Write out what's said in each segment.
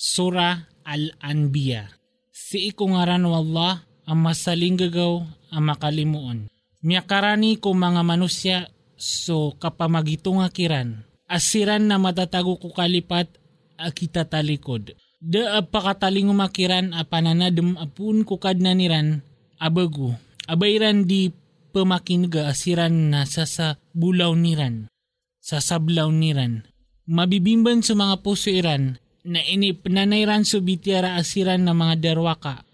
Surah Al-Anbiya. Si ikungaran wallah ang masaling gagaw ang makalimuon. Miyakarani ko mga manusya so kapamagitong akiran. Asiran na matatago ko kalipat akita talikod. Da apakataling umakiran a pananadem apun kukad na niran abagu. Abayran di pemakinga asiran na sa sa bulaw niran. Sa sablaw niran. Mabibimban sa mga puso iran na ini pananayran so bitiara asiran na mga darwaka.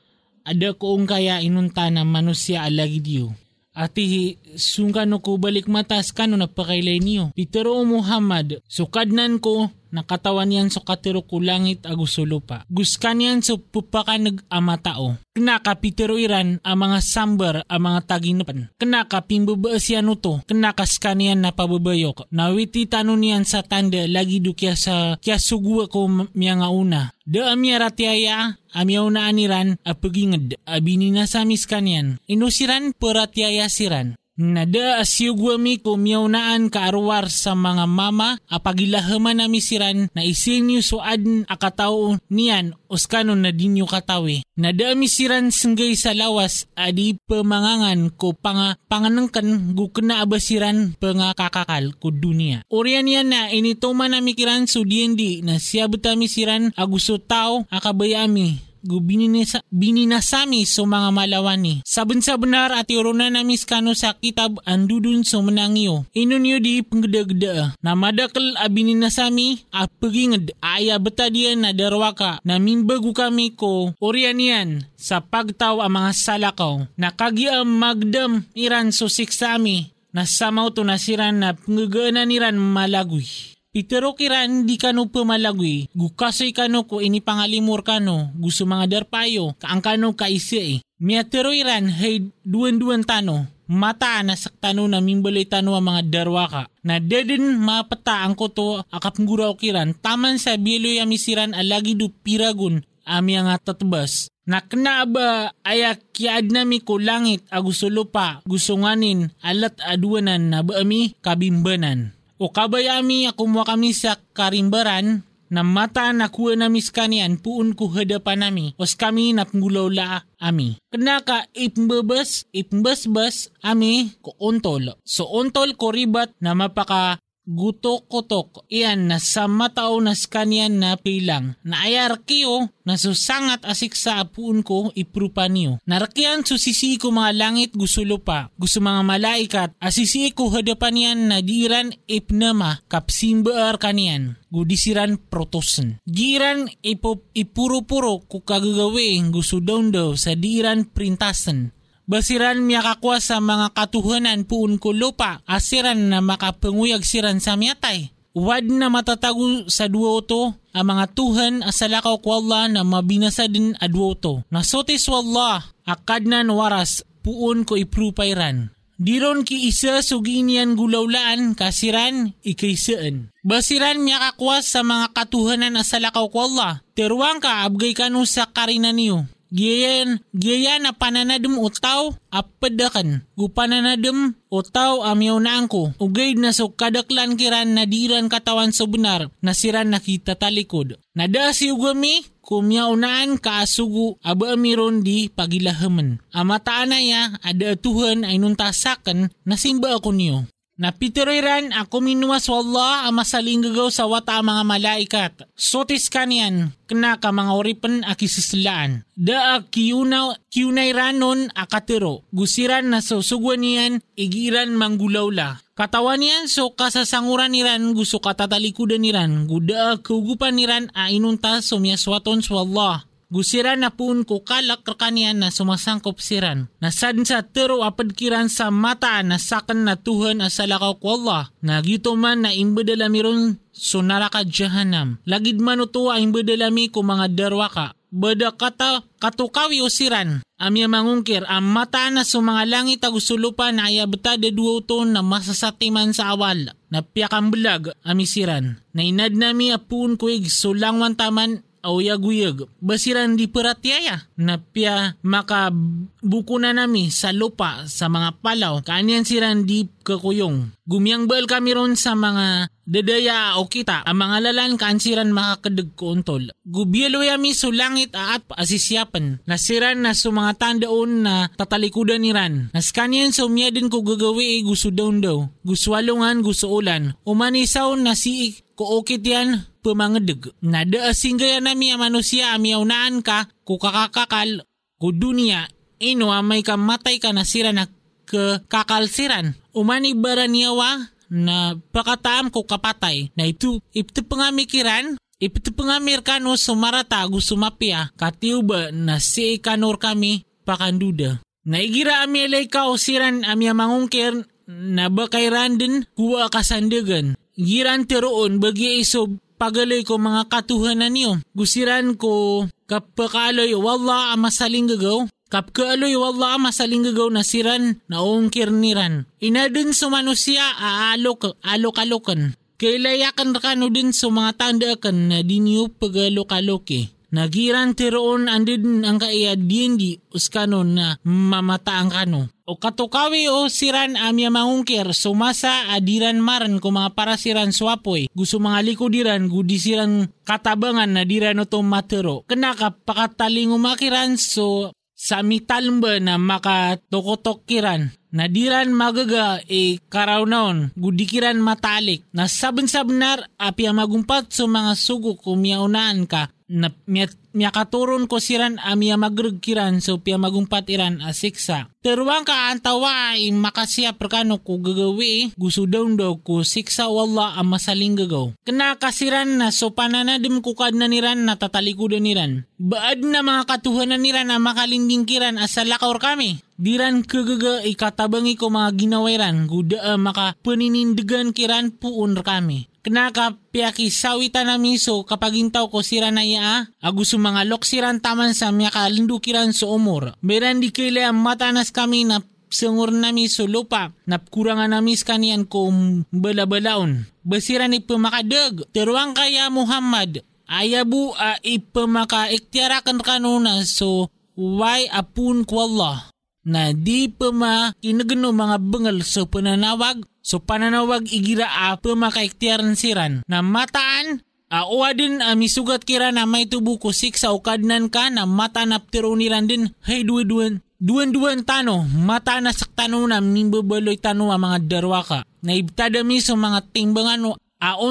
Ada koong kaya inunta na manusya alagi diyo. Ati sungkano ko balik matas kano na pakailay niyo. Pitero Muhammad, sukadnan ko nakatawan yan so katero ko langit agusulo pa. Guskan yan so pupakanag amatao. Kenaka pitero iran ang mga sambar ang mga taginapan. Kenaka pimbabaas yan to. Kenaka skanian na pababayok. Nawiti tanong niyan sa tanda lagi do kya sa kya sugwa ko miya nga una. Da amya ratiaya amyaw na aniran apagingad abini na sa miskanyan. Inusiran peratiaya siran. Nada asyugwami ko miyawnaan kaarwar sa mga mama apagilahaman na misiran na isinyo suad akatao niyan oskano na dinyo katawi. Nada misiran senggay sa lawas adi pemangangan ko panga panganangkan gukna abasiran penga kakakal ko dunia. Orian yan na inito man namikiran so diendi na siya misiran aguso tao akabayami gu bininasa, bininasami so mga malawani. Sabon sa benar at yorona namis kano sa kitab andudun so menangyo. Inunyo di penggeda-geda. Na madakal a bininasami a pagingad aya beta dia na darwaka na mimbagu kami ko orianian sa pagtaw ang mga salakaw. Nakagi ang magdam iran so siksami na samaw to nasiran na pangagana niran malagoy. Pitero kiran di kano pumalagwi, gukasoy kano ko ini pangalimur kano, gusto mga darpayo, kaang kano kaisi eh. Miatero iran hay duwan-duwan tano, mata na saktano na mimbalay tano ang mga darwaka. Na dedin mapata ang koto akapangguraw kiran, taman sa bielo yamisiran alagi du piragun ami ang tatbas. Nakna ba aya kiad nami ko langit agusto lupa gusunganin alat aduanan na baami kabimbanan. O kabayami akumwa kami sa karimbaran na mata na kuha nami skanian puun ko hadapan nami os kami napanggulaw la ami. Kenaka ipmbebes, ipmbesbes ami ko ontol. So ontol ko ribat na mapaka gutok-kutok. Iyan na sa matao na skanian na pilang. Na ayar kiyo na susangat asik sa apuun ko iprupa niyo. Narakian susisi ko mga langit gusulo pa. Gusto mga malaikat asisi ko hadapan yan na diran ipnama kapsimbaar kanian gudisiran protosen. Giran ipo, ipuro-puro ko kagagawi gusto daw sa diran printasen Basiran miya kakwa sa mga katuhanan puun ko lupa, asiran na makapanguyag siran sa miyatay. Wad na matatago sa duwo to, ang mga tuhan asalakaw ko Allah na mabinasa din adwo to. Nasotis wallah, akad na waras, puun ko iprupayran. Diron ki isa suginian gulawlaan kasiran ikaysaan. Basiran miya kakwas sa mga katuhanan asalakaw ko Allah. Teruang ka abgay kanu sa karina niyo. Giyan, giyan na pananadem utaw apadakan. Gu pananadem utaw amyaw na angko. Ugay na so kadaklan kiran na diran katawan sa benar na siran nakita talikod. Nada si ugami kumyaw naan kaasugu aba amiron di pagilahaman. Amataan na ya ada Tuhan ay nuntasakan na simba ako niyo. Napitiroiran ako minuwas wallah ang masaling gagaw sa wata mga malaikat. Sotis kanyan, kena ka mga oripan akisislaan. Da kiyunaw, kiyunay ranon akatiro. Gusiran na susugwan niyan, igiran manggulawla. Katawan niyan so kasasanguran niran gusto katatalikudan niran. Guda kugupan niran a inunta sumyaswaton swallah. Gusiran na pun ko kalak kakanian na sumasangkop siran. Nasan sa tero apadkiran sa mata na sakan na tuhan asalakaw ko Allah. Nagito man na imbadalami ron sunaraka jahanam. Lagid man utuwa imbadalami ko mga darwaka. Bada kata katukawi o siran. Amya mangungkir, ang mata na sa mga langit agusulupan na ayabta de duoto na masasatiman sa awal. Napiakang bulag, amisiran. Na inad nami apun kuig sulangwan taman auyag-uyag. Basiran di peratyaya na pia makabuko na nami sa lupa sa mga palaw. Kanyan siran di pagkakuyong. Gumiyang kami ron sa mga dadaya o kita, ang mga lalan kaansiran makakadag ko untol. Gubyalo yami so langit at asisyapan. Nasiran na so mga tandaon na tatalikudan ni Ran. Naskanyan miya din ko gagawi gusto daw daw. Gusto walungan, gusto ulan. Umanisaw na si ko okit yan pamangedeg. Nada asing gaya nami ang manusia ka ku kakakakal ku dunia ino may kamatay ka nasira na ke kakalsiran. Umani baraniyawa na pakataam ko kapatay na ito ito pangamikiran ito pangamirkano sumarata gusto mapia katiuba na si kanor kami pakanduda. Naigira ami alay ka siran ami mangungkir na bakayran din kuwa kasandagan. Giran teroon bagi iso pagaloy ko mga katuhanan niyo. Gusiran ko kapakaloy wala ang masaling gagaw Kapkaaloy wala masaling gagaw na siran na ungkir niran. Inadun sa manusia aalok alok-alokan. Kailayakan rakano din sa mga tandaakan na dinyo pagalok-aloke. Nagiran tiroon andin ang kaiyad di uskano na mamata ang kano. O katukawi o siran amya mangungkir sumasa adiran maran ko mga parasiran swapoy. Gusto mga likudiran gudisiran katabangan na diran o matero. Kenaka pakataling umakiran so sa mitalmba na makatokotokiran na diran magaga e karawnaon gudikiran matalik. Na sabon-sabnar apya magumpat sa mga sugo kumiyaunaan ka na miya, miya katuron ko siran amya magrugkiran so piya magumpat iran asiksa. Teruang ka antawa ay makasya perkano ko gagawi gusto daw daw ko siksa wala ang masaling gagaw. Kena kasiran na so pananadim ko kad na niran na tatalikudan niran. Baad na mga katuhanan niran na makalinding kiran asalakaw kami. Diran kagaga ikatabangi ko mga ginawairan guda maka paninindigan kiran puun kami. Kenaka piyaki sawita na miso kapag intaw ko sira na iya, aguso mga loksiran taman sa miya kalindukiran sa umor. Meran di kila matanas kami na sengur nami so lupa, napkurangan namis kanian ko bala-balaon. Basiran ipamakadag, teruang kaya Muhammad, ayabu a ipamaka-iktiarakan kanuna so why apun ko Allah? Na di pa makinagano mga bengal sa pananawag So pananawag igira a pamakaiktiaran siran na mataan Awa din uh, misugat kira na may tubo ko sa ukadnan ka na mata naptiro niran din hay duwan duwan tano mata na saktano na mimbabaloy tano ang mga darwa ka. Na ibtada mi sa mga timbangan Aon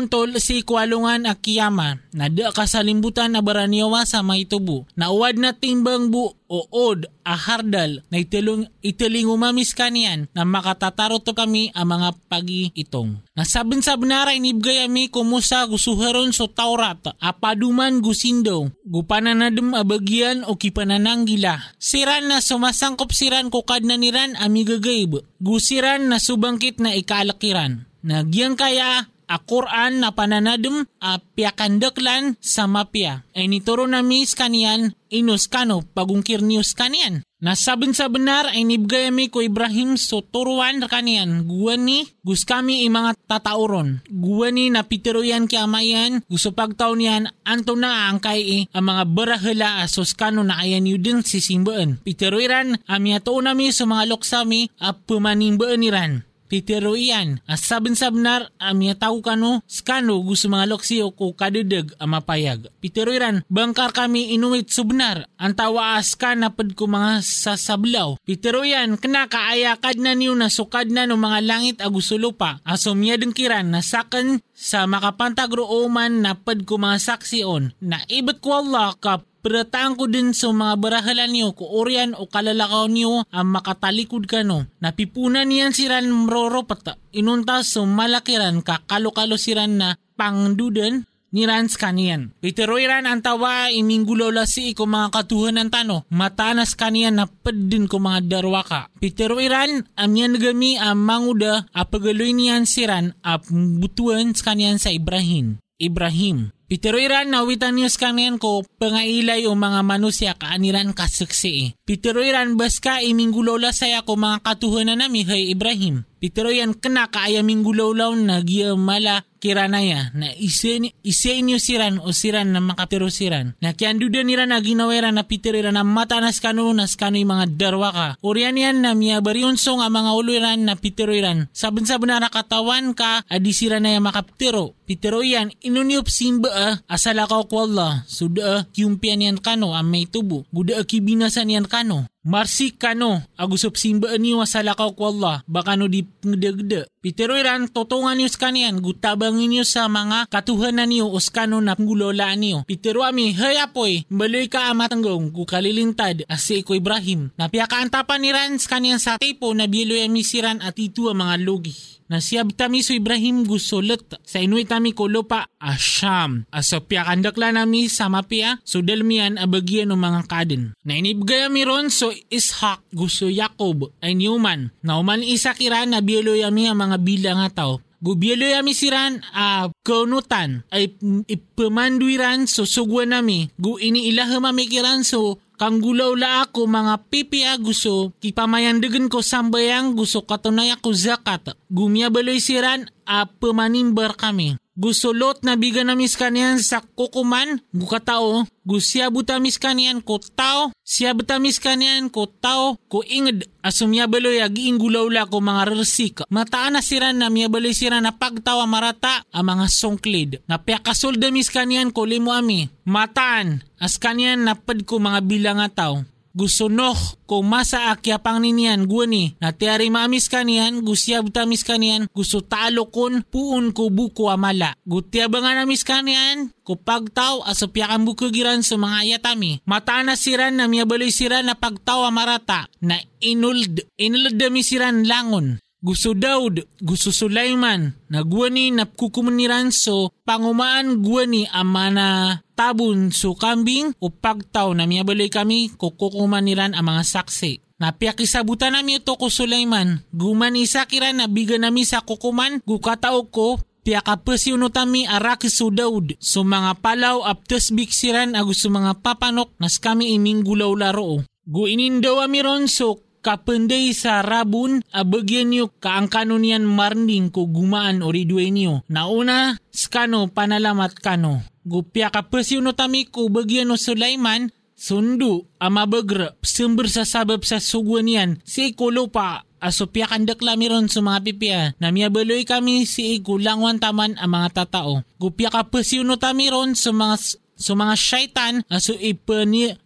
tol si kwalungan a kiyama na da kasalimbutan na baraniyawa sa may tubo. Na timbang bu o od a hardal na itilong, itiling umamis kanian na makatataro to kami ang mga pagi itong. Nasabin sa benara inibgay ami kumusa gusuharon so taurat apaduman gusindo gupananadem abagyan o kipananang gila. Siran na sumasangkop siran kukad na niran ami gagayb. Gusiran na subangkit na ikalakiran. Nagyang kaya a Quran na pananadum a piakandaklan sa mapya. Ay nituro na mis kanian inus kano pagungkir nius kanian. Nasabin sa benar ay nibgayami ko Ibrahim so turuan kanian. Guwani gus kami mga tatauron. Guwani na pitiruyan ki amayan gusto pagtaw niyan anto na ang kay ang mga barahala asos kano na ayan yu din sisimbaan. Pitiruiran amya to nami sa mga loksami a pumanimbaan niran titiro iyan. As sabin sabnar, amya tao kano, skano gusto mga loksiyo ko kadedeg amapayag. Pitiro iran, bangkar kami inuit subnar, ang tawa as ka napad ko mga sasablaw. Pitiro yan, kena kaayakad na niyo na sukad na no mga langit agusulupa. Asumya din kiran na sakan sa makapantagro oman napad ko mga saksiyon. Na ibat ko Allah kap Pirataan ko din sa mga barahalan niyo ko oryan o kalalakaw niyo ang makatalikod ka no. Napipunan niyan siran mroro pata. Inunta sa malakiran kakalo-kalo siran na pangduden ni Rans kaniyan. Pero iran ang tawa iminggulola si ko mga katuhan ng tano. Matanas kaniyan na pedin ko mga darwaka. Pero iran amyan gami ang manguda apagaloy niyan siran ap butuan kaniyan sa Ibrahim. Ibrahim. Pitero iran na witan news kanian ko pangailay o mga manusia kaaniran kasuksi. Pitero iran bas ka iminggulola saya ko mga katuhanan na mihay Ibrahim. Pitero yan kena kaayaming gulaw-law na giya mala kiranaya na ise, ise inyo siran o siran na makapiro siran. Na kianduda nira na ginawera na pitero na mata nas kano nas kano yung mga darwa ka. Urian yan na miya bariyonso nga mga uluran na pitero iran. Sabon-sabon na nakatawan ka adi sira na yung makaptiro. Pitero yan inuniop simba ah, asala ka ko Allah. Suda kiumpian yan kano amay tubo. Guda kibinasan yan kano. Marsi kano, agusop simbaan niyo sa lakaw ko Allah, baka no di ngedegde. Pitero iran, totongan niyo sa kanian, gutabangin niyo sa mga katuhanan niyo o skano na ngulolaan niyo. Pitero ami, hey apoy, mbaloy ka amatanggong, kukalilintad, asi ko Ibrahim. Napiaka antapan ni Ran sa kanian sa tepo na biloy amisiran at ito ang mga logi na siya tami so Ibrahim gusolot sa inuit tami ko lupa asyam. Aso pia kandakla nami sa mapia so dalmian abagyan ng mga kaden. Na inibgay mi ron so Ishak gusto Jacob ay Newman. Na uman isa kira na yami ang mga bilang nga tao. Gubielo yami siran a uh, kaunutan ay ipamanduiran so sugwa nami. Gu ini ilaha mamikiran so kang gulaw la ako mga pipi gusto kipamayandagan ko sambayang gusto katunay ako zakat. Gumya baloy siran a pamanimbar kami. Gusto lot na biga namis kanian sa kukuman, gukatao, gusya butamis kanian ko tao, siya butamis kanian ko tao, ko inged, asum baloy agi inggulaw la ko mga rersik. Mataan na siran na miya baloy siran na pagtawa marata ang mga songklid. Na piakasol damis kanian ko limo ami. Mataan, as kanian napad ko mga bilang nga tao gusto noh kung masa akya pang ninian guani na tiari maamis kanian gusya butamis kanian gusto talo kon puun ko buko amala. Gutya ba nga namis kanian ko pagtaw aso piyakan buko giran sa mga ayatami. Mata na siran na miyabaloy siran na pagtaw amarata na inuld inuld dami siran langon gusto Daud, gusto Sulaiman, na guwani na kukumaniran so pangumaan guwani amana tabun so kambing o pagtaw na miyabaloy kami kukukumaniran ang mga saksi. Napiakisabutan nami ito ko Sulaiman, guman isa kira na biga nami sa kukuman, gukatao ko piakapasyo no tami araki so Daud. So mga palaw aptes biksiran agus mga papanok nas kami iming gulaw laro. Guinindaw amiron so kapenday sa rabun abagyan niyo kaangkano niyan marning ko gumaan o ridwe niyo. Nauna, skano panalamat kano. Gupya kapasyo no tami ko bagyan no Sulaiman, sundu amabagra sumber sa sabab sa sugwan yan si kulo pa aso piya kandak lamiron sa mga pipya na miyabaloy kami si igulangwan taman ang mga tatao. Gupya kapasyo no tamiron sa mga So mga syaitan aso ipani,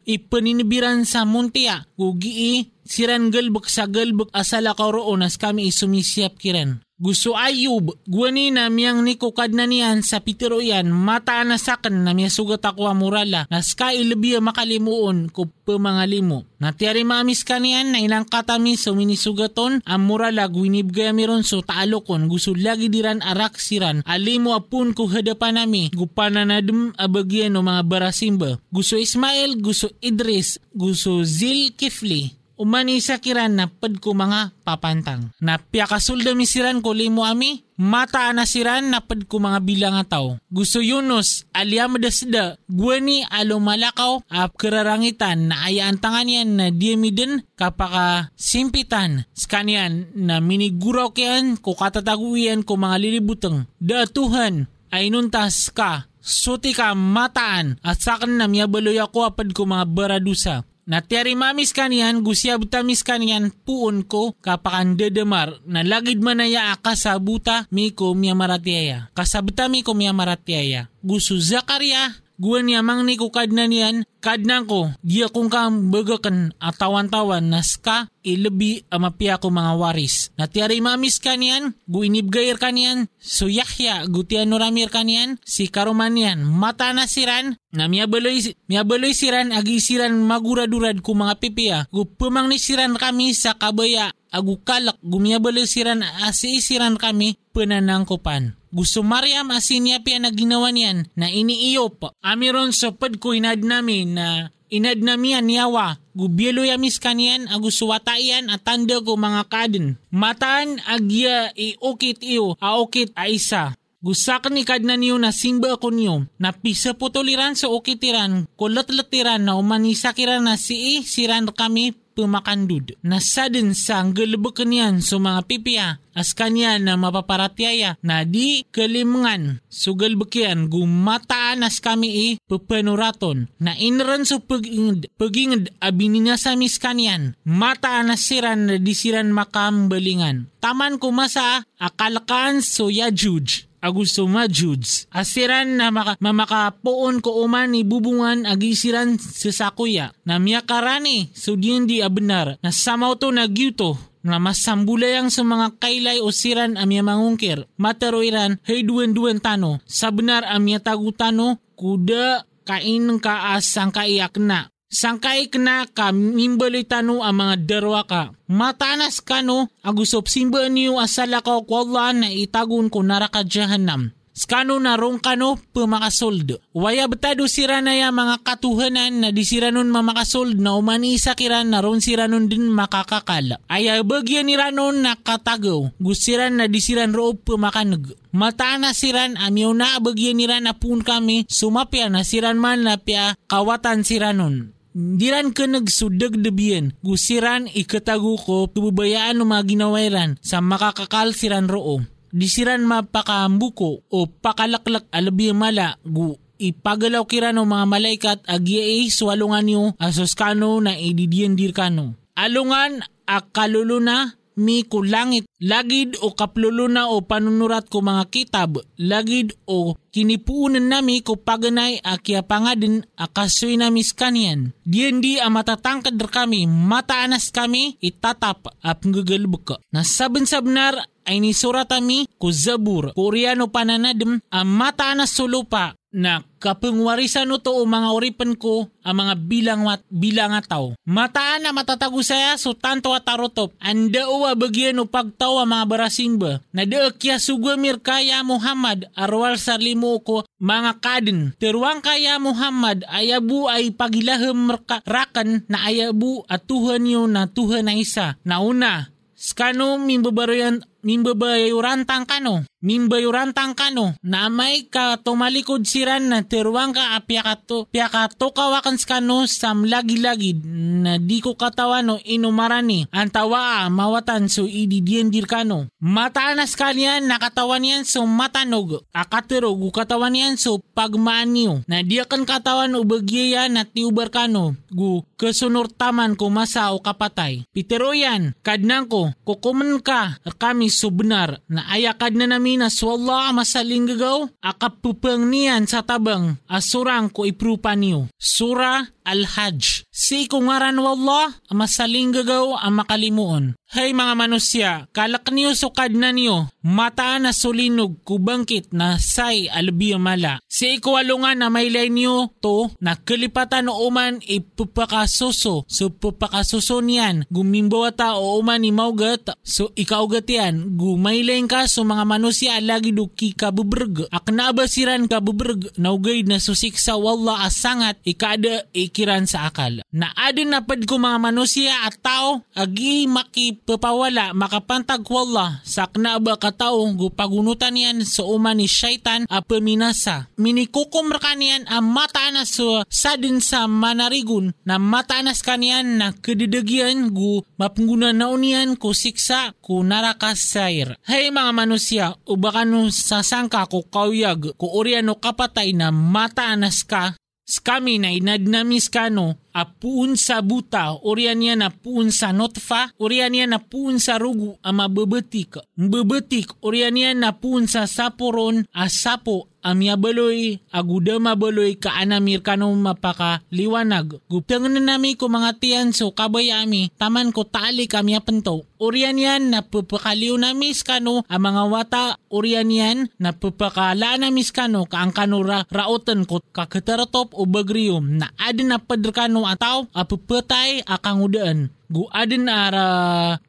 sa muntia gugi siran galbuk sa galbuk asala karoon as kami isumisyap kiran. Gusto ayub, guwani na miyang nikukad na niyan sa pitiro yan, mata na sakan na miya sugat ako amurala, nas ka ilabiya makalimuon ko pamangalimo. Natiyari maamis ka niyan na ilang katami so minisugaton, ang murala gwinibgaya miron so taalokon, gusto lagi diran arak siran, alimo apun ko hadapan nami, gupana na dum abagyan o mga barasimba. Gusto Ismail, gusto Idris, gusto Zil Kifli, umani sa kiran na pad ko mga papantang. Na piyakasulda misiran ko limo ami, mata na siran na pad ko mga bilang nga tao. Gusto Yunus, aliam dasda, guwani alo malakaw, ap kararangitan na ayaan tangan yan na diamiden kapaka simpitan. Skanian na miniguraw kayan ko katataguyan ko mga lilibutang. Da Tuhan, ay nuntas ka, suti ka mataan at sakan na miyabaloy ako apad ko mga baradusa. Na tiyari mamis kanian, gusya butamis kanian, puon ko kapakan dedemar, na lagid manaya akasabuta mi ko miya maratiaya. Kasabuta mi ko miya maratiaya. Gusto Zakaria, guwan niya mang ni kukad na niyan, kad na ko, di akong kang bagakan atawan-tawan nas ka, ilabi amapia ko mga waris. Natiyari mamis ka niyan, guinibgayir ka niyan, so Yahya, gutian ramir ka niyan, si karuman niyan, mata na siran, na miyabaloy, miyabaloy siran, agi siran maguradurad ko mga pipia, gupumang ni siran kami sa kabaya, agukalak, gumiyabaloy siran, asi siran kami, pananangkopan. Gusto Mariam asin niya piya na ginawa niyan na iniiyop. Amiron sa pad ko inad namin na inad namian niyawa. Gubyelo yamis kanian agus wataian at tanda ko mga kadin. Mataan agya iukit iyo aukit a isa. Gusak ni kad na niyo na simba ko niyo, na pisa po tuliran sa okitiran, kulot-latiran na umanisakiran na si siran kami pemakandud. Nasadin sa galabak niyan so mga pipia as kanya na mapaparatyaya na di kalimangan sugal bakian gumataan as kami i pepenuraton na inran so pagingid pagingid abininya sa miskanyan mataan as siran na disiran makambalingan taman kumasa akalakan so yajuj agusto majuds. Asiran na maka, mamakapoon ko uman ni bubungan agisiran sa sakuya na miyakarani so diyan di abenar na samaw to nagyuto na masambulayang sa mga kailay o siran amya mangungkir. Mataroiran, hey duwen-duwen tano. Sa benar amya tagutano, kuda kain ka asang kaiyak na. Sangkay na ka mimbali tano ang mga darwa ka. Matanas ka no, agusop simba niyo asala ka kwalla na itagun ko naraka jahanam. Skano na rong kano pumakasold. Waya betado sira na ya mga katuhanan na di nun mamakasold na umani isa kiran na ron sira nun din makakakal. Aya bagyan ni ranon na katagaw. Gusiran na di siran roob pumakanag. Mata na siran amyaw na bagyan ni ran apun kami sumapya na siran man na pya kawatan siranon. Diran ka nagsudag debian, gusiran ikatago ko pubayaan ng mga ginawairan sa makakakal siran roo disiran mapakambuko o pakalaklak alabi mala gu ipagalaw kira no mga malaikat agiay swalungan nyo asos kano na ididiyan dir kano. Alungan akaluluna mi ko langit lagid o kapluluna o panunurat ko mga kitab lagid o kinipuunan nami ko paganay akya pangadin akasoy namis kanian. Diyan di ang matatangkad kami mataanas kami itatap ap ngagalbuk. Nasaban sabnar ay ni suratami ko Zabur, Koreano pananadem, ang mataanas sulupa na kapungwarisan no to o mga oripan ko ang mga bilang mat, bilang ataw. Mataan na matatago saya so tanto at tarotop. Anda uwa bagyan o pagtaw ang mga barasimba. Na deakya sugwamir kaya Muhammad arwal sa limo ko mga kadin. Teruang kaya Muhammad ayabu ay pagilahem rakan na ayabu at Tuhan yun na Tuhan na isa. Nauna, skano mimbabaroyan mimbabayurantang kano, mimbayurantang kano, na may ka tumalikod siran na tiruang ka apyakato, pyakato kawakan skano sam lagi-lagi na di ko katawano inumarani, ang tawa mawatan so ididiendir kano. Mataanas kanyan nakatawan yan so matanog, akatirog katawan yan so pagmaaniyo, na di akan katawan o bagyaya na tiubar kano, gu kasunurtaman ko masa o kapatay. Pitero yan, kadnang ko, kukuman ka, kami so benar na ayakad na namin na swalla masaling gagaw akapupang niyan sa tabang asurang ko iprupa niyo. Sura Al-Hajj. Si kungaran wallah masaling gagaw ang makalimuon. Hay mga manusya, kalak niyo sukad na niyo, mata na sulinog kubangkit na say albiyo mala. Si ikuwalungan na may niyo to, na kalipatan o uman ipupakasuso, so pupakasuso niyan, gumimbawata o uman ni maugat, so ikaugat yan, gumaylain ka so mga manusya lagi do ki kabubrg. Ak nabasiran kabubrg, naugay na susik sa wallah asangat, ikada ikiran sa akal. Na adin napad ko mga manusya at tao, agi maki papawala makapantag wala sakna ba katao gupagunutan yan sa uman ni syaitan a peminasa. Minikukum kanian ang mataanas so sadin sa manarigun na mataanas kanian na kededegyan gu mapunggunan na unian ko siksa ko narakas sair. Hey mga manusya, ubakano sasangka ko kauyag ko oriano kapatay na mataanas ka Skami na inadnamis kano apuun sa buta, orian niya na sa notfa, orian niya na sa rugu ama bebetik. Bebetik, orian niya na sa saporon, asapo, amya baloy, agudama baloy, kaanamir kano mapaka liwanag. Guptangan na nami ko mga tiyan so kabay ami, taman ko tali kami apento. Orian yan na pupakaliw namis kano, ang mga wata, orian yan na pupakala namis kano, kaang kano ra, raotan ko kakataratop o bagrium, na adin na padrkano ataw apupetay akang udaan gu adin ara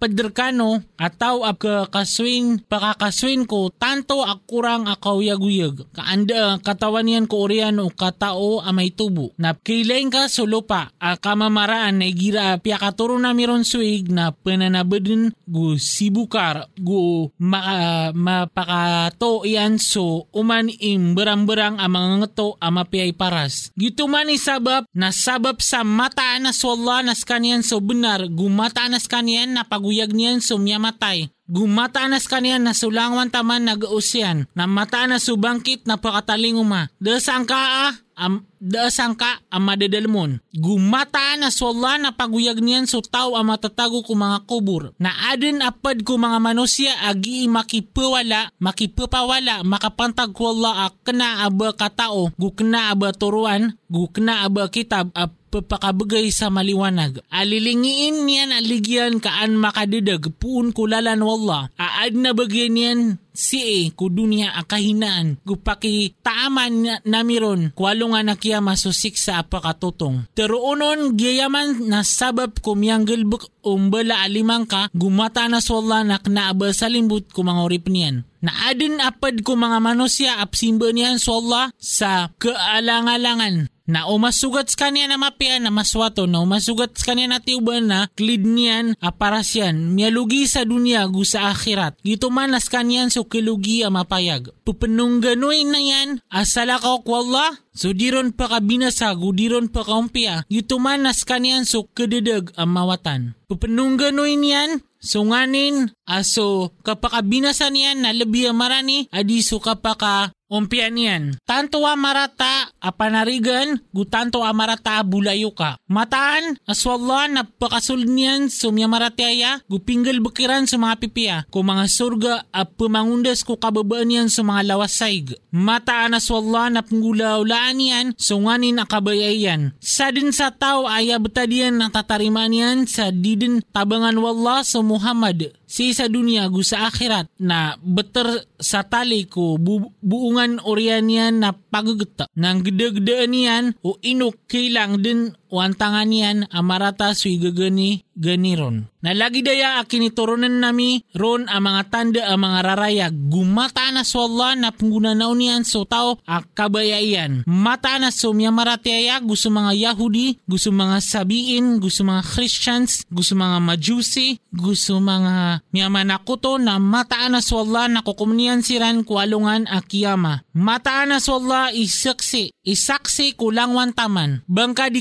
paderkano ataw ap ka kaswin pakakaswin ko tanto akurang akawyag-uyag kaanda katawan yan ko orian o katao amay tubo na kilain ka sulupa a kamamaraan na gira pia katuro na miron suig na pananabadin gu sibukar gu ma, mapakato iyan so uman im berang-berang amang ngato ama piyay paras. Gito man isabab na sabab sa mata na swalla nas kanyan so benar gumatanas kanian na paguyag niyan sumyamatay. Gumatanas kanian na sulangwan taman nag-usyan. Na mata na subangkit na pakatalinguma. Dasang ka ah, am, dasang ka ang madadalmon. Gumataan na swalla na paguyag niyan so tao ang matatago ko mga kubur. Na adin apad ko mga manusya agi makipawala, makipapawala, makapantag ko Allah kena aba katao, gu kena aba turuan, gu kena aba kitab, ap papakabagay sa maliwanag. Alilingiin niyan aligyan kaan makadidag puun kulalan wallah. Aad na bagyan niyan si e kudunya akahinaan gupaki taaman na, namiron kwalo nga nakiya masusik sa apakatutong. Teruunon giyaman na sabab kumyanggel buk umbala alimang ka gumata na swalla nak naaba sa limbut ko mga orip niyan. Na adin apad ko mga manusya apsimba niyan swalla sa kaalangalangan na umasugat sa kanya na mapia na maswato na umasugat sa kanya na tiuban na klid niyan aparasyan miyalugi sa dunya gu sa akhirat gito man kanyan so kilugi mapayag. Pupenung ganoy na yan. Asala ka Allah So diron pa kabinasa, gudiron pa kaumpia, yutuman nas kanyan so kededag ang mawatan. Pupenung ganoy niyan, So nganin, aso kapakabinasan niyan na labi marani, adi so kapaka umpian niyan. Tanto amarata apanarigan, gutanto amarata bulayo ka. Mataan, aswalla na pakasul niyan sumya marataya, gupinggal bukiran sa mga pipiya, ko mga surga at pumangundas ko kababaan niyan sa mga lawasayg. Mataan aswalla na panggulaulaan niyan, so nganin akabayayan. Sa din sa tao ay abtadian na tatariman niyan sa didin tabangan wallah sa Muhammad si sa dunia gu sa akhirat na beter sa tali ko bu- buungan orian niyan na pagagta nang gedegdaan niyan o inuk kilang din wantangan niyan amarata sui gagani ganiron. Na lagi daya akin iturunan nami ron ang mga tanda ang mga rarayag gumata na so Allah na pangguna na uniyan so tao akabayayan. Mata na so miya marataya gusto mga Yahudi, gusto mga sabiin, gusto mga Christians, gusto mga Majusi, gusto mga miya manakuto na mata na so Allah na kukumunian siran kualungan akiyama. Mata na so Allah isaksi, isaksi kulangwan taman. Bangka di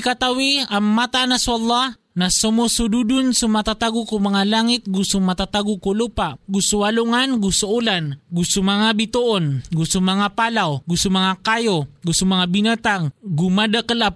ang mata na Allah na sumusududun sumatatago ko mga langit, gusto matatago ko lupa, gusto walungan, gusto ulan, gusto mga bituon, gusto mga palaw, gusto mga kayo, gusto mga binatang, gumadakal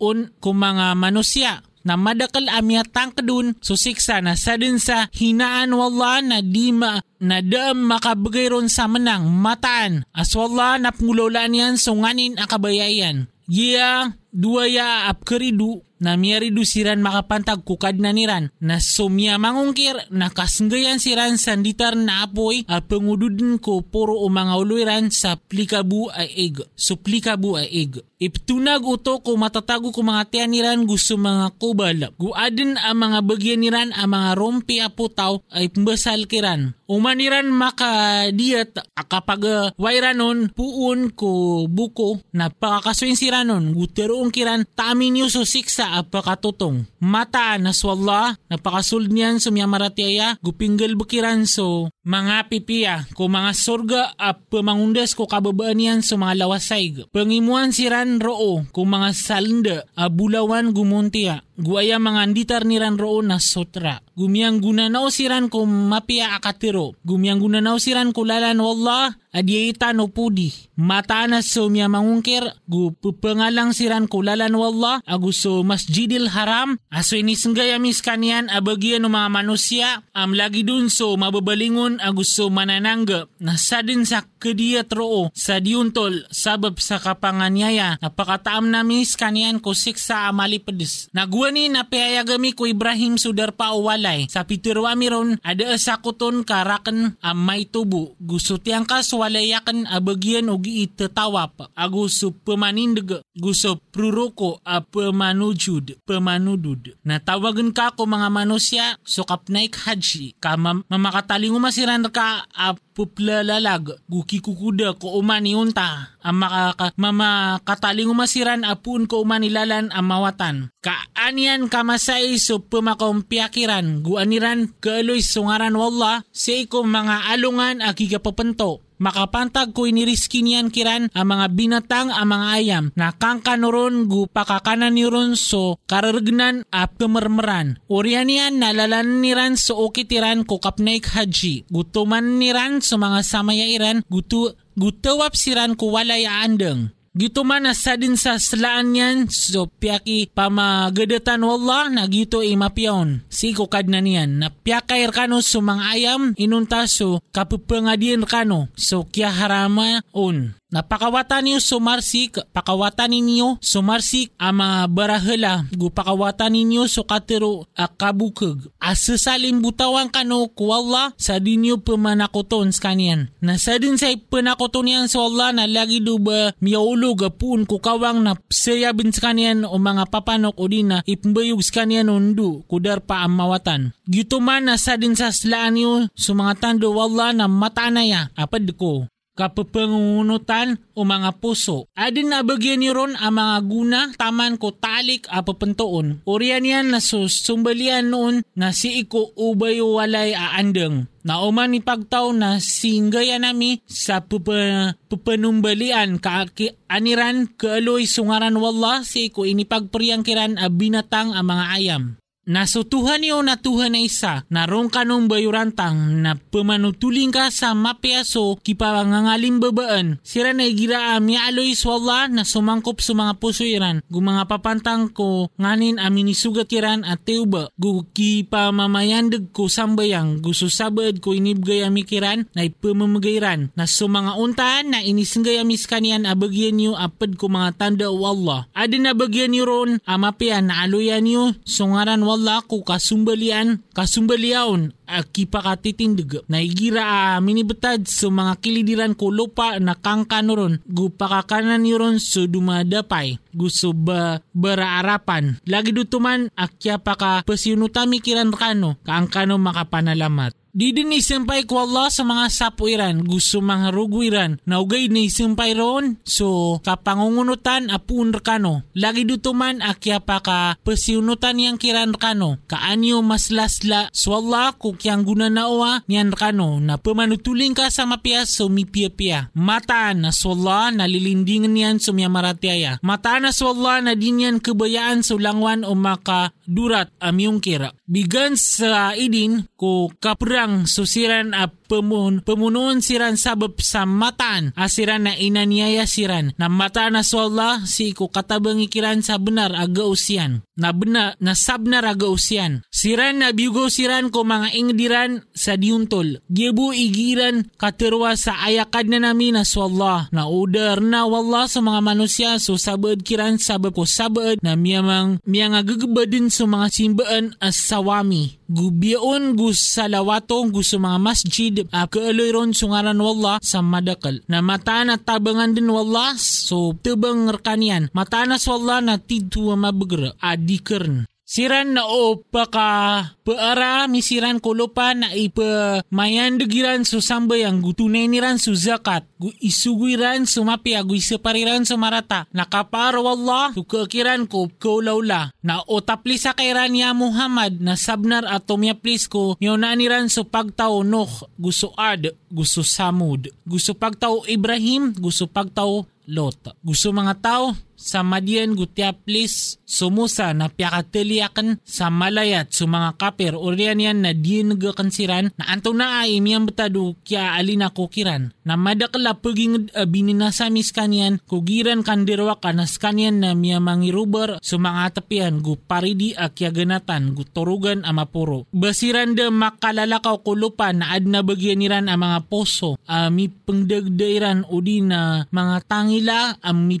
on ko mga manusya, na madakal amya tangkadun so siksa na sa din sa hinaan wala na di ma na daam makabagay ron sa menang mataan as wala na pangulolaan yan so nganin akabayayan. Yeah, duaya ap keridu na miyaridu siran makapantag kukad na niran na sumya mangungkir na kasnggayan siran sanditar na apoy at pangududin ko puro o mga uluiran sa plikabu ay eg. So plikabu ay eg. Iptunag uto ko matatago ko mga tianiran gusto mga kubal. Guadin ang mga bagyan niran ang mga rompi aputaw ay pembasal kiran. Umaniran makadiyat kapag uh, wairanon puun ko buko na pakakasuin siranon guteroong kiran tamin yu so siksa apakatutong. Mata na swalla napakasul niyan sumyamaratiaya gupinggal bukiran so mga pipiya ko mga surga at pamangundas ko kababaan yan sa mga lawasay. Pangimuan siran roo ko mga salanda abulawan gumuntia. Guaya mga anditar niran roo na sotra. Gumiyang gunanaw siran ko mapia akatiro. Gumiyang gunanaw siran ko lalan wallah adiyaitan o pudi. Mata na so miya mangungkir, gu pupangalang siran kulalan wallah, aguso masjidil haram, aso inisnggayamis kanian abagyan ng mga manusya, am lagi dun so mababalingon aguso mananangga, na sa din sa kadiyat roo, sa diuntol, sabab sa kapanganyaya, napakataam namis kanian ko siksa amalipadis. Nagwani na payagami ko Ibrahim sudar pa walay, sa pitirwami ron, ada asakuton karakan am may tubo, gusto tiyang kas walayakan abagyan og itatawap aguso pamanindag gusto pruruko a pamanujud pamanudud natawagan ka ko mga manusya so kapnaik haji. Ka mam- mamakataling umasiran ka a puplalalag guki kukuda ko umani unta ang makaka, mamakataling umasiran apun ko umanilalan ang mawatan kaanian kamasay so pumakompiakiran guaniran kaaloy sungaran wallah sa ikom mga alungan akigapapento makapantag ko iniriski niyan kiran ang mga binatang ang mga ayam na kangkanuron gu pakakanan niron so karargnan a pemermeran. Urian niyan nalalan niran so okitiran ko kapnaik haji. Gutuman niran so mga samaya iran gutu gutawap siran ko walay aandeng. Gito man sa din sa slaan yan, so piyaki pamagadatan wallah na gito imapiyon. Si kukad na niyan, na piyakay kano so mga ayam, inunta so kapupangadian kano, so kya harama on. Napakawatan niyo sumarsik, pakawatan ninyo sumarsik ang mga barahela, gu pakawatan ninyo so katero akabukag. Asasalim butawan kano ku Allah sa dinyo pemanakoton sa kanyan. Na sa din sa panakoton yan sa Allah na lagi do ba miyaulo gapun ku kawang na sayabin sa kanyan o mga papanok o din na ipmbayog sa kanyan undu kudar pa ang mawatan. Gito man na sa din sa slaan niyo so mga tando Allah na mata na ya apad ko kapapangunutan o mga puso. Adin na bagyan ni ron ang mga guna taman ko talik a papantoon. Uriyan yan na susumbalian noon na si iko ubay walay aandeng. Na uman ni pagtaw na singgaya nami sa pupa, pupanumbalian ka aniran kaaloy sungaran wallah si iko inipagpriyang kiran a binatang ang mga ayam. Nasutuhan niyo natuhan na isa, narong kanong bayurantang na pamanutuling ka sa mapiaso kipangangalim babaan. Sira na igira ami aloy swalla na sumangkop sa mga puso iran. Gu mga papantang ko nganin amin isugat kiran at teuba. Gu kipamamayandeg ko sambayang gusto sabad ko inibgay ami kiran na ipamamagayran. Na sa mga untaan na inisinggay ami skanian abagyan niyo apad ko mga tanda o Allah. Adin na bagyan niyo ron amapian na aloyan niyo sungaran wala ko kasumbalian, kasumbaliaon akipakatitindig. Naigira a uh, minibetad sa mga kilidiran ko lupa na kangkanoron gu pakakanan niron so dumadapay gusto ba baraarapan. Lagi dutuman akya paka pasiunutami kiran kano kaangkano makapanalamat. Di din isimpay ko Allah sa mga sapuiran, gusto mga rugwiran, naugay na isimpay roon, so kapangungunutan apun kano. Lagi dito man akya pa ka pasiunutan niyang kiran kano, kaanyo mas lasla, so Allah kukyang guna na owa niyan kano, na pamanutuling ka sa mapiyas so mipia-pia. Mataan na so Allah nalilindingan niyan so miyamaratyaya. Mataan na so Allah na din yan kebayaan so langwan o maka durat amyong kira. Bigan sa idin ko kapra silang susiran a pemun, pemunuan siran sabab sa mataan asiran na inaniaya siran. Na mata na Allah si ko katabang ikiran sa benar aga usian. Na benar na sabnar aga usian. Siran na biugo siran ko mga ingdiran sa diuntol gibu igiran katerwa sa ayakad na namin na Allah na udar na wallah sa mga manusia so sabad kiran sabab ko sabad na miyamang miyang agagabadin sa mga simbaan as sawami. Gubiyon gus salawatong gusto mga masjid uh, kaaloy ron sungaran wallah sa madakal na mata na tabangan din wallah so tebang rekanian mata na wallah na tidtu mabagra adikern Siran na o paka paara misiran kolopa na ipa mayan degiran su sambay ang gutunay niran su zakat. Gu isuguiran su mapia gu isapariran su marata. Nakaparo Allah su kakiran ko kaulawla. Na o tapli kairan ya Muhammad na sabnar at tumyaplis ko niyo niran su pagtaw Nuh gusto ad gusto Samud. Gusto pagtaw Ibrahim gusto pagtaw Lot. Gusto mga tao sa madian gutiaplis sumusa na piyakatiliakan sa malayat sa mga kaper o riyan yan na di nagakansiran na anto na ay miyang betado kya alina kukiran na madakla paging uh, bininasamis kanyan kugiran kandirwa ka kanyan na miya mangirubar sa mga tapian gu paridi a kya ganatan gu torugan a mapuro. Basiran de makalalakaw kulupan na ad na bagyan niran ang mga poso uh, mi pangdagdairan o na mga tangila ang mi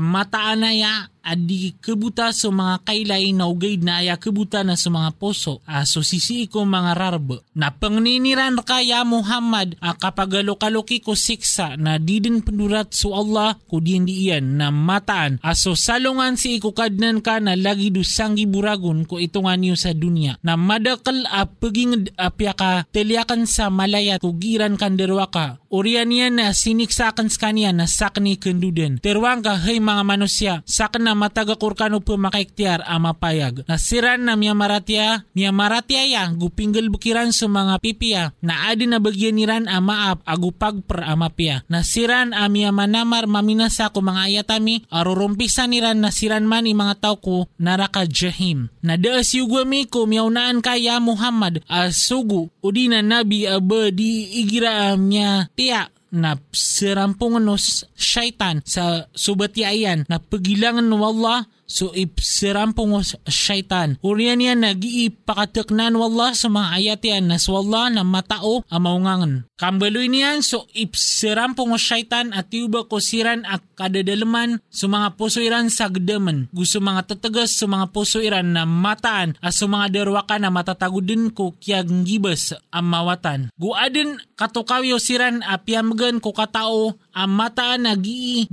mataan na ya adi kebuta sa mga kailay na ugay na aya kebuta na sa mga poso. Aso sisi ko mga rarbo. Na pangniniran kaya Muhammad a kapagalokaluki ko siksa na didin pendurat su Allah ko diyan diyan na mataan. Aso salungan si ikukadnan ka na lagi dusanggi buragon ko itungan niyo sa dunya. Na madakal a paging apya ka teliakan sa malaya kugiran kanderwa ka. Urian niya na siniksakan sa kanya na sakni kenduden. Terwang ka hey mga manusia sakna na matagakurkano po makaiktiar ama payag. Nasiran na miya maratya, miya maratya ya, gupinggal bukiran sa mga pipiya, na adi na bagyan ama ap, agupag per ama piya. Nasiran amya manamar maminasa ko mga ayatami, arurumpisan niran nasiran man i mga tao ko naraka jahim. Na daas yugwami ko miyaunaan kaya Muhammad asugu, udina nabi aba di igira amya tiya na serampunganos syaitan sa subatiayan na pagilangan ng Allah So ipsirampong syaitan. Uriyan yan nag-iipakataknan wala sa mga ayat yan nas wala na matao ang maungangan. Kambaloy niyan so ipsirampong syaitan at iuba ko siran ak kadadalaman sa mga pusoiran sa gdaman. Gusto mga tatagas sa mga pusoiran na mataan at sa mga darwakan na matatagudin ko kiyang gibas ang mawatan. Guadin katukawyo siran apyamagan ko katao ang mataan nag-i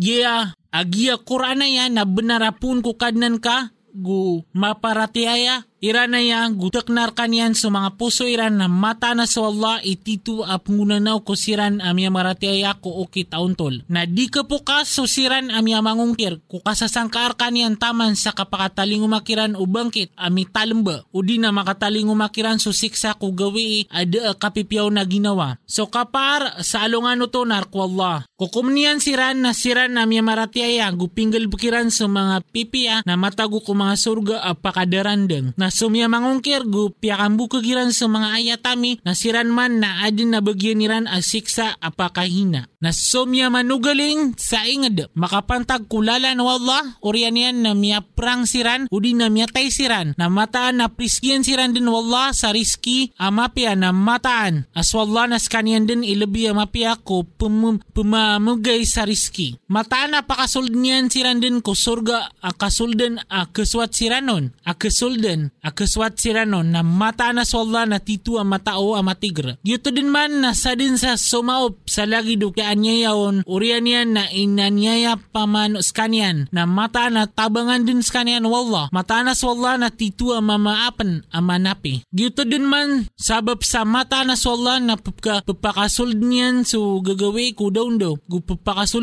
Agia Qur'ana ya na benarapun ko kadnan ka gu maparatiaya Irana ya gutak narkan yan sa mga puso iran na mata na sa Allah ititu a pangunanaw ko siran amya maratiaya ko oki tauntol. Na di ka po ka so siran amya mangungkir ko kasasangkar kanian taman sa kapakataling umakiran o bangkit ami talamba o di na makataling umakiran so siksa ko gawi ada kapipiyaw na ginawa. So kapar sa alungan to narko Allah. Kukumnian siran na siran amya maratiaya gupinggal bukiran sa mga pipiya na matago ko mga surga apakadarandeng. Na sumya mangungkir gu piakambu kegiran sa mga ayatami na siran man na adin na bagyan niran asiksa apakahina. Na sumya manugaling sa ingad makapantag kulala na Allah orian yan na miya prang siran udi na miya tay siran na mataan na priskian siran din wallah sa riski amapya na mataan as wallah na skanian din ilabi amapya ko pum, pumamugay sa riski. Mataan na pakasold niyan siran din ko surga akasulden a keswat siranon a kesulden akaswat siranon na mata na sola na titu ang matao ang matigra. Yuto din man na sa din sa sumaop sa lagi kay anyayaon urian yan na inanyaya paman skanyan na mata na tabangan din skanyan wala. Mata na sola na titu ang mamaapan ang manapi. Yuto din man sabab sa mata na sola na papakasold niyan so gagawi ko daw daw.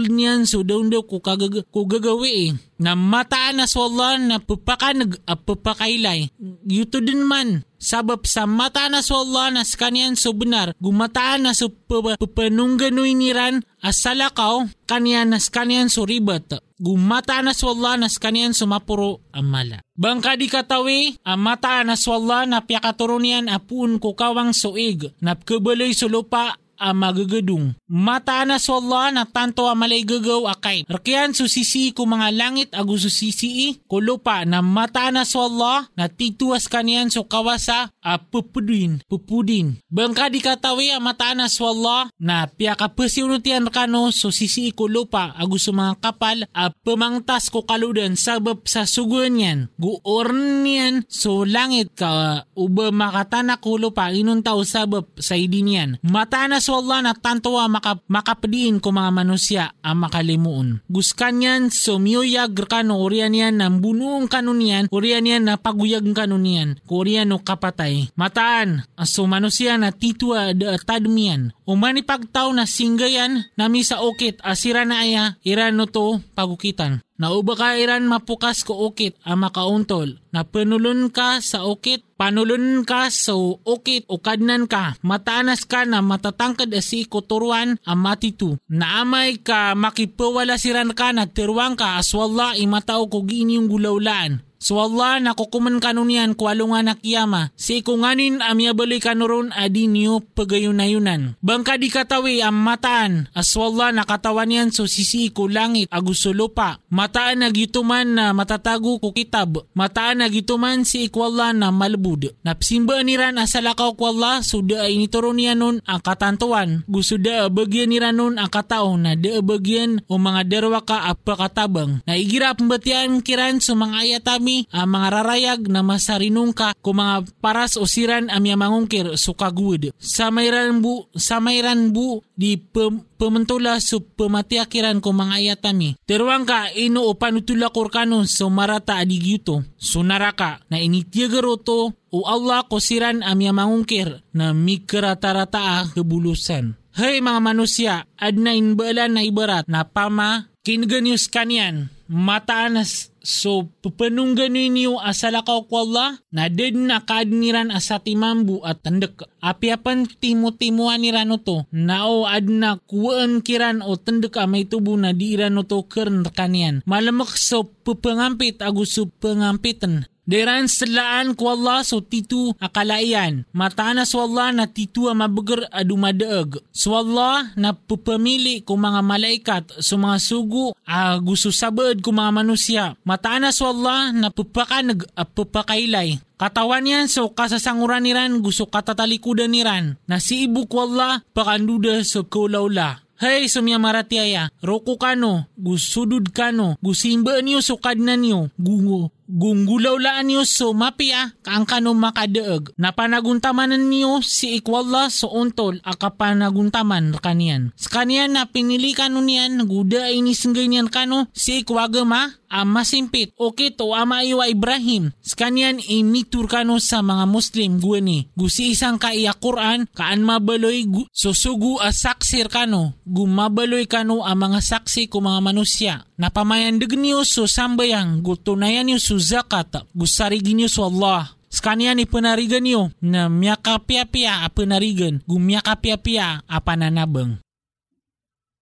Niyan so daw daw ko, kagag- ko gagawi eh na mataan na swalla na pupakanag at pupakailay. Yuto din man, sabab sa mata na swalla na kanyan so benar, gumataan na so pupanungganoy niran asalakaw kanyan na kanyan so ribat. Gumata na swalla na kanyan so mapuro amala. Bangka di katawi, ang mata na swalla na piyakaturunian apun kukawang soig, na kabaloy so lupa a magagadung. Mataana sa Allah na tanto a malay gagaw akay. Rakyan susisi ko mga langit agu susisi ko lupa na mataana sa Allah na tituas kanian so kawasa a pupudin, pupudin. Bangka di katawi a mataana sa Allah na piyaka pasiunutian kano so sisi ko lupa agu sa mga kapal a pemangtas ko kaludan sabab sa suguan yan. Guorn so langit ka uba makatana ko lupa inuntaw sabab sa idin yan. Mataana Allah na tantowa maka, makapadiin ko mga manusya ang makalimuon. Guskan yan so miyuyag kano orian yan ng bunuong kanunian orian yan na paguyag kanunian orian no kapatay. Mataan so manusya na titwa da tadmian. Umani pagtaw na singgayan nami sa okit asira na aya irano to pagukitan. Nauba ka iran mapukas ko ukit ang makauntol. Na panulun ka sa ukit, panulun ka sa ukit o kadnan ka. Mataanas ka na matatangkad asi kuturuan ang matitu. Naamay ka makipawala siran ka na tiruang ka aswalla imatao ko giinyong gulaulaan. So Allah nakukuman kanunian ko alungan na kiyama. Si ikunganin amya bali kanuron adi niyo pagayunayunan. Bangka di katawi ang mataan. As Allah nakatawan yan so sisi ko langit aguso lupa. Mataan na gituman na matatago ko kitab. Mataan na gituman si ikwalla na malbud. Napsimba niran asalakaw kwalla so da ay nituron niya nun ang katantuan. Gusto da bagyan niran nun ang katao na da bagyan o mga derwa ka apakatabang. Naigirap mbatian kiran sa ayatami ang mga rarayag na masarinong ka kung mga paras o siran amya mangungkir sukagud. Sa mayran bu, sa mayran bu di pem, pemantula su pematiakiran ko mga ayatami. Teruang ka ino o panutula korkano so marata adigyuto. Sunaraka na initiagaro to o Allah ko siran amya mangungkir na mikrata-rata kebulusan. Hey mga manusia, adna inbalan na ibarat na pama kinaganyos kanyan mataanas so pupanunggan ninyo asalakaw ko Allah na din na kaadniran asa timambu at tandek apiapan timo-timuan ni to nao adna kuwaan kiran o tandek may tubo na di rano to kern kanian malamak so pupangampit agus so pangampitan Deran selaan ku Allah so titu akalaian. Matana so Allah na titu mabeger adu madaeg. So Allah na pupamili ku mga malaikat so mga sugu a gusto sabad ku mga manusia. Matana so Allah na pupakanag a. Katawan yan so kasasanguran niran gusto katatalikudan niran. Na si ibu ku Allah pakanduda so kaulawla. Hey, sumya maratiaya, roko kano, gusudud kano, gusimba niyo sukad na niyo, gungo, gunggulawlaan niyo so mapia, kaang kano makadeeg, napanaguntamanan niyo si ikwalla so untol, akapanaguntaman kanian. Sa kanian na pinili kano niyan, guda inisinggay niyan kano, si ikwagama, ama simpit, okay to ama iwa Ibrahim. Sa kanian imitur kano sa mga Muslim guwani, gusi isang kaiya Quran, kaan mabaloy, gu, susugu asaksir kano, gumabaloy kano ang mga saksi ko mga manusya. Napamayandag niyo so sambayang gutunayan niyo so zakat gusarigin niyo so Allah. Skanya ni penarigan niyo na miyakapia-pia a penarigan gumiyakapia-pia a pananabang.